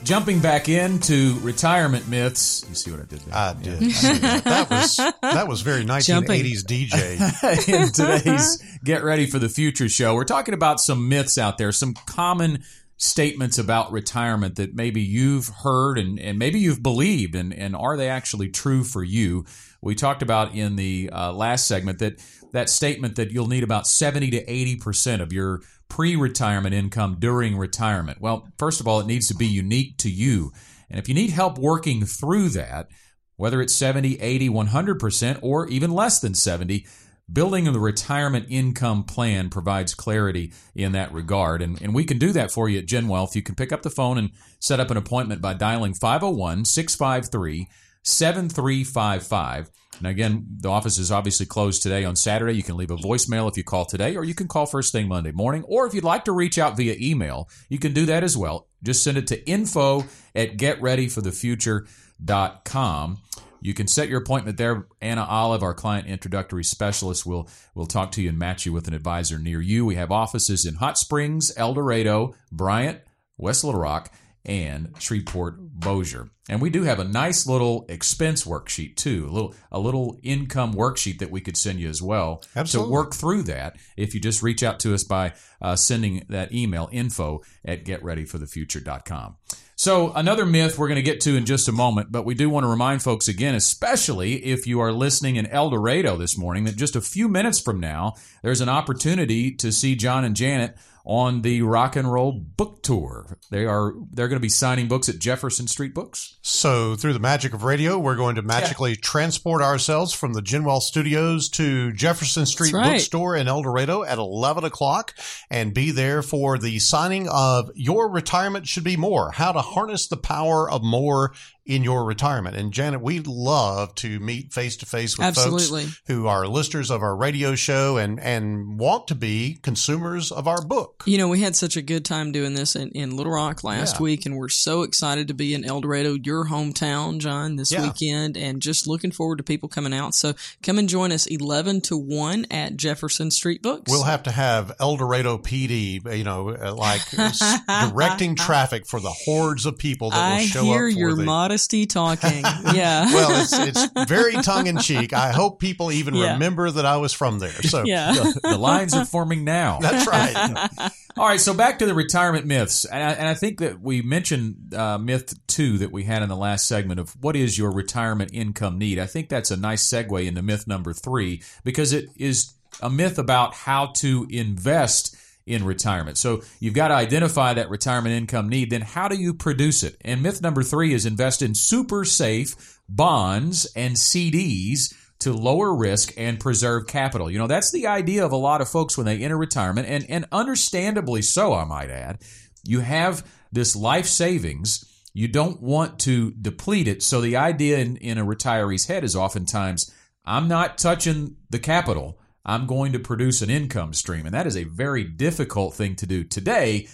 Jumping back into retirement myths. You see what I did there? I did. Yeah. that was that was very 1980s DJ. In today's Get Ready for the Future show, we're talking about some myths out there, some common statements about retirement that maybe you've heard and, and maybe you've believed, and, and are they actually true for you? We talked about in the uh, last segment that that statement that you'll need about 70 to 80% of your pre retirement income during retirement. Well, first of all, it needs to be unique to you. And if you need help working through that, whether it's 70, 80, 100%, or even less than 70, Building of the retirement income plan provides clarity in that regard. And, and we can do that for you at Gen Wealth. You can pick up the phone and set up an appointment by dialing 501 653 7355. And again, the office is obviously closed today on Saturday. You can leave a voicemail if you call today, or you can call first thing Monday morning. Or if you'd like to reach out via email, you can do that as well. Just send it to info at getreadyforthefuture.com. You can set your appointment there. Anna Olive, our client introductory specialist, will will talk to you and match you with an advisor near you. We have offices in Hot Springs, El Dorado, Bryant, West Little Rock, and Shreveport Bossier. And we do have a nice little expense worksheet too, a little a little income worksheet that we could send you as well Absolutely. to work through that. If you just reach out to us by uh, sending that email info at getreadyforthefuture.com. So, another myth we're going to get to in just a moment, but we do want to remind folks again, especially if you are listening in El Dorado this morning, that just a few minutes from now, there's an opportunity to see John and Janet on the rock and roll book tour. They are they're going to be signing books at Jefferson Street Books. So through the magic of radio, we're going to magically yeah. transport ourselves from the Gen Wealth Studios to Jefferson Street right. Bookstore in El Dorado at eleven o'clock, and be there for the signing of "Your Retirement Should Be More: How to Harness the Power of More in your retirement. And Janet, we love to meet face to face with Absolutely. folks who are listeners of our radio show and, and want to be consumers of our book. You know, we had such a good time doing this in, in Little Rock last Yeah. week, and we're so excited to be in El Dorado, your hometown, John, this Yeah. weekend, and just looking forward to people coming out. So come and join us 11 to 1 at Jefferson Street Books. We'll have to have El Dorado PD, you know, uh, like directing traffic for the hordes of people that will I show hear up for your the. Modesty talking. yeah. well, it's, it's very tongue in cheek. I hope people even Yeah. remember that I was from there. So yeah. the lines are forming now. that's right. All right, so back to the retirement myths, and I, and I think that we mentioned uh, myth two that we had in the last segment of what is your retirement income need. I think that's a nice segue into myth number three because it is a myth about how to invest in retirement. So you've got to identify that retirement income need. Then how do you produce it? And myth number three is invest in super safe bonds and CDs to lower risk and preserve capital. You know, that's the idea of a lot of folks when they enter retirement, and, and understandably so, I might add. You have this life savings. You don't want to deplete it. So the idea in, in a retiree's head is oftentimes, I'm not touching the capital. I'm going to produce an income stream. And that is a very difficult thing to do today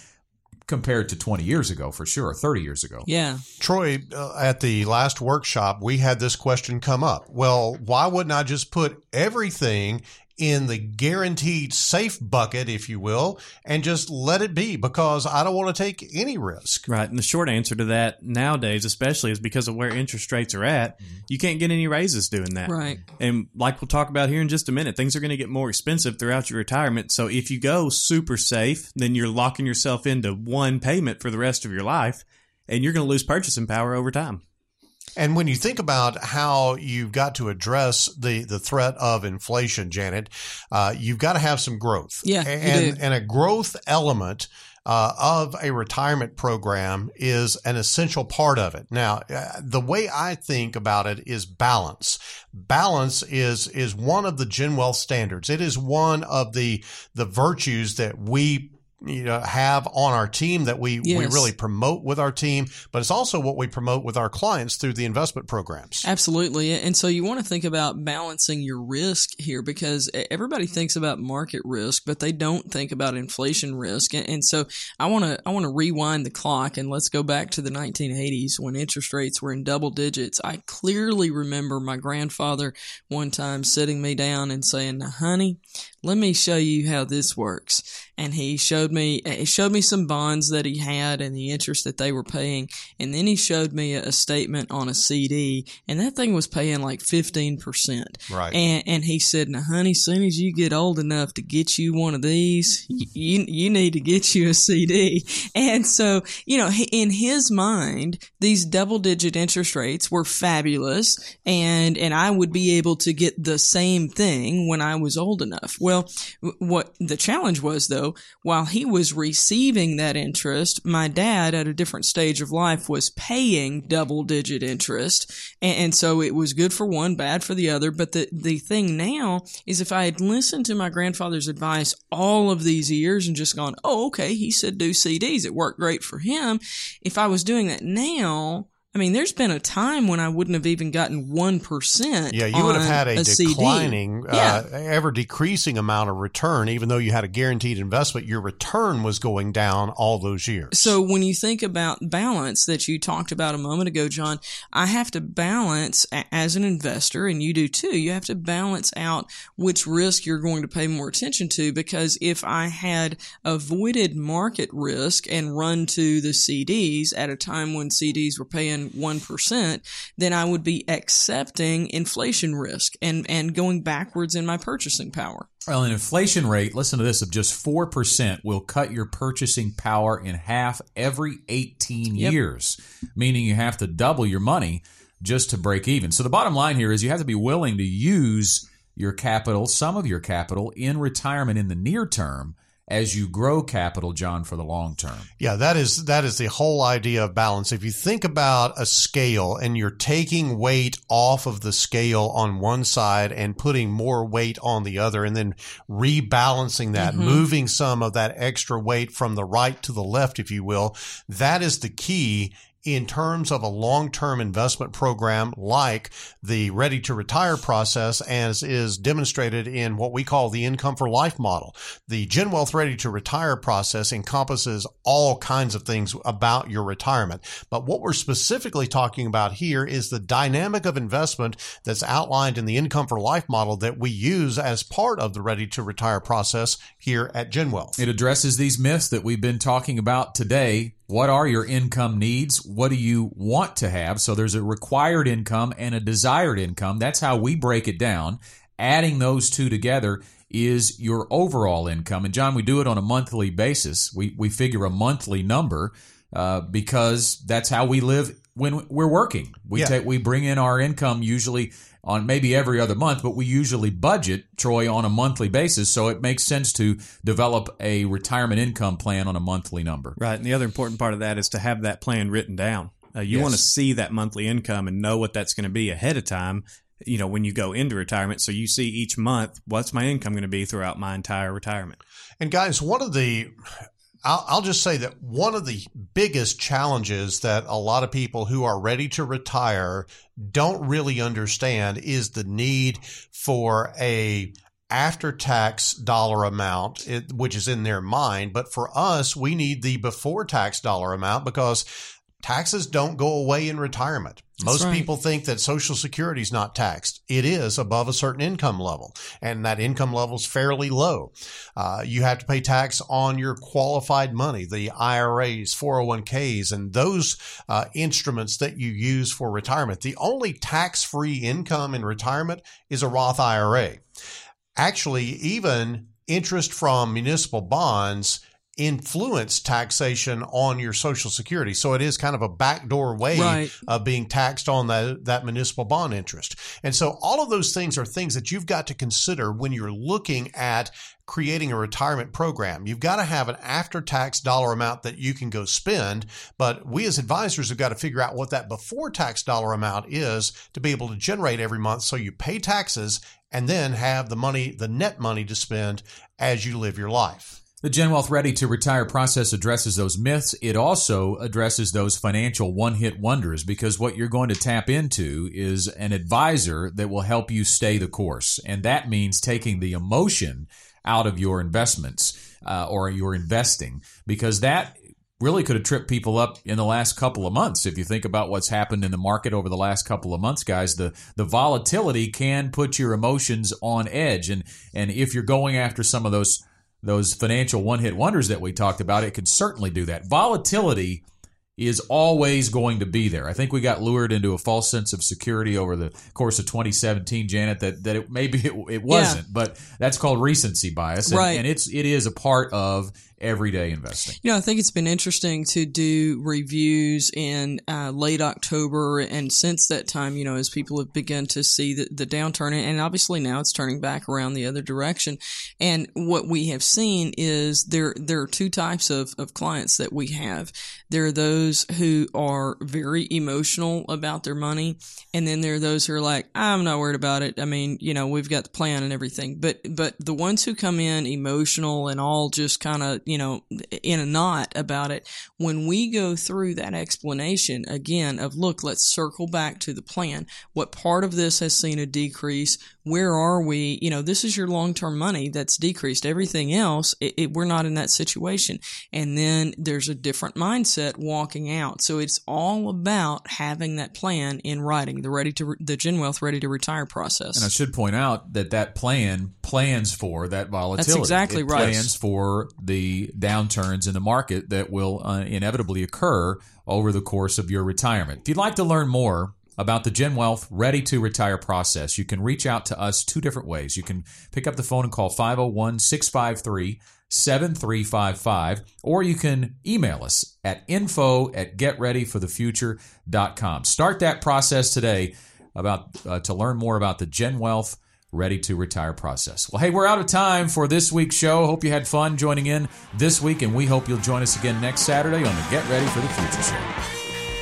compared to 20 years ago, for sure, 30 years ago. Yeah. Troy, uh, at the last workshop, we had this question come up. Well, why wouldn't I just put everything in the guaranteed safe bucket, if you will, and just let it be because I don't want to take any risk? Right. And the short answer to that nowadays, especially, is because of where interest rates are at, mm-hmm. you can't get any raises doing that. Right. And like we'll talk about here in just a minute, things are going to get more expensive throughout your retirement. So if you go super safe, then you're locking yourself into one payment for the rest of your life, and you're going to lose purchasing power over time. And when you think about how you've got to address the, the threat of inflation, Janet, uh, you've got to have some growth. Yeah, and, and a growth element uh, of a retirement program is an essential part of it. Now, uh, the way I think about it is balance. Balance is is one of the Gen Wealth standards. It is one of the the virtues that we you know have on our team that we we really promote with our team, but it's also what we promote with our clients through the investment programs. Absolutely. And so you want to think about balancing your risk here because everybody thinks about market risk, but they don't think about inflation risk. And, and so I want to, I want to rewind the clock and let's go back to the 1980s when interest rates were in double digits. I clearly remember my grandfather one time sitting me down and saying, now, honey, let me show you how this works. And he showed me, eh, he showed me some bonds that he had and the interest that they were paying. And then he showed me a, a statement on a CD and that thing was paying like 15%. Right. And, and he said, now honey, soon as you get old enough to get you one of these, you, you need to get you a CD. And so, you know, in his mind, these double digit interest rates were fabulous and, and I would be able to get the same thing when I was old enough. Well, what the challenge was though, while he was receiving that interest, my dad at a different stage of life was paying double digit interest. And, so it was good for one, bad for the other. But the, the thing now is if I had listened to my grandfather's advice all of these years and just gone, oh, okay, he said do CDs. It worked great for him. If I was doing that now, I mean, there's been a time when I wouldn't have even gotten 1%. Yeah, you would have had a, CD. declining, Yeah. uh, ever decreasing amount of return, even though you had a guaranteed investment. Your return was going down all those years. So when you think about balance that you talked about a moment ago, John, I have to balance as an investor, and you do too. You have to balance out which risk you're going to pay more attention to because if I had avoided market risk and run to the CDs at a time when CDs were paying 1%, then I would be accepting inflation risk and, and going backwards in my purchasing power. Well, an inflation rate, listen to this, of just 4% will cut your purchasing power in half every 18 Yep. years, meaning you have to double your money just to break even. So the bottom line here is you have to be willing to use your capital, some of your capital, in retirement in the near term as you grow capital, John, for the long term. Yeah, that is that is the whole idea of balance. If you think about a scale and you're taking weight off of the scale on one side and putting more weight on the other and then rebalancing that, mm-hmm. moving some of that extra weight from the right to the left if you will, that is the key in terms of a long-term investment program like the ready to retire process as is demonstrated in what we call the income for life model. The Gen Wealth ready to retire process encompasses all kinds of things about your retirement. But what we're specifically talking about here is the dynamic of investment that's outlined in the income for life model that we use as part of the ready to retire process here at Gen Wealth. It addresses these myths that we've been talking about today what are your income needs? What do you want to have? So there's a required income and a desired income. That's how we break it down. Adding those two together is your overall income. And John, we do it on a monthly basis. We, we figure a monthly number uh, because that's how we live when we're working. We Yeah. take we bring in our income usually on maybe every other month, but we usually budget Troy on a monthly basis. So it makes sense to develop a retirement income plan on a monthly number. Right. And the other important part of that is to have that plan written down. Uh, you Yes. want to see that monthly income and know what that's going to be ahead of time, you know, when you go into retirement. So you see each month, what's my income going to be throughout my entire retirement? And guys, one of the I'll, I'll just say that one of the biggest challenges that a lot of people who are ready to retire don't really understand is the need for a after tax dollar amount, it, which is in their mind. But for us, we need the before tax dollar amount because taxes don't go away in retirement. Most right. people think that Social Security is not taxed. It is above a certain income level, and that income level is fairly low. Uh, you have to pay tax on your qualified money, the IRAs, 401ks, and those uh, instruments that you use for retirement. The only tax free income in retirement is a Roth IRA. Actually, even interest from municipal bonds influence taxation on your social security so it is kind of a backdoor way Right. of being taxed on that, that municipal bond interest and so all of those things are things that you've got to consider when you're looking at creating a retirement program. You've got to have an after tax dollar amount that you can go spend, but we as advisors have got to figure out what that before tax dollar amount is to be able to generate every month so you pay taxes and then have the money, the net money to spend as you live your life. The Gen Wealth Ready to Retire process addresses those myths. It also addresses those financial one hit wonders because what you're going to tap into is an advisor that will help you stay the course. And that means taking the emotion out of your investments uh, or your investing because that really could have tripped people up in the last couple of months. If you think about what's happened in the market over the last couple of months, guys, the, the volatility can put your emotions on edge. And, and if you're going after some of those those financial one hit wonders that we talked about, it could certainly do that. Volatility is always going to be there. I think we got lured into a false sense of security over the course of 2017, Janet, that, that it, maybe it, it wasn't, but that's called recency bias. And, Right. and it's, it is a part of everyday investing. You know, I think it's been interesting to do reviews in uh, late October, and since that time, you know, as people have begun to see the, the downturn, and obviously now it's turning back around the other direction. And what we have seen is there there are two types of, of clients that we have. There are those who are very emotional about their money, and then there are those who are like, I'm not worried about it. I mean, you know, we've got the plan and everything. But but the ones who come in emotional and all just kind of you know in a knot about it, when we go through that explanation again of look, let's circle back to the plan. What part of this has seen a decrease? Where are we? You know, this is your long term money that's decreased. Everything else, it, it, we're not in that situation. And then there's a different mindset walking out. So it's all about having that plan in writing, the ready to re- the Gen Wealth ready to retire process. And I should point out that that plan plans for that volatility. That's exactly it right. Plans for the downturns in the market that will uh, inevitably occur over the course of your retirement. If you'd like to learn more about the Gen Wealth Ready to Retire process, you can reach out to us two different ways. You can pick up the phone and call 501 653 7355, or you can email us at info at getreadyforthefuture.com. Start that process today about uh, to learn more about the Gen Wealth Ready to Retire process. Well, hey, we're out of time for this week's show. Hope you had fun joining in this week, and we hope you'll join us again next Saturday on the Get Ready for the Future show.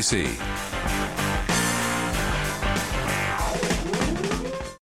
DC.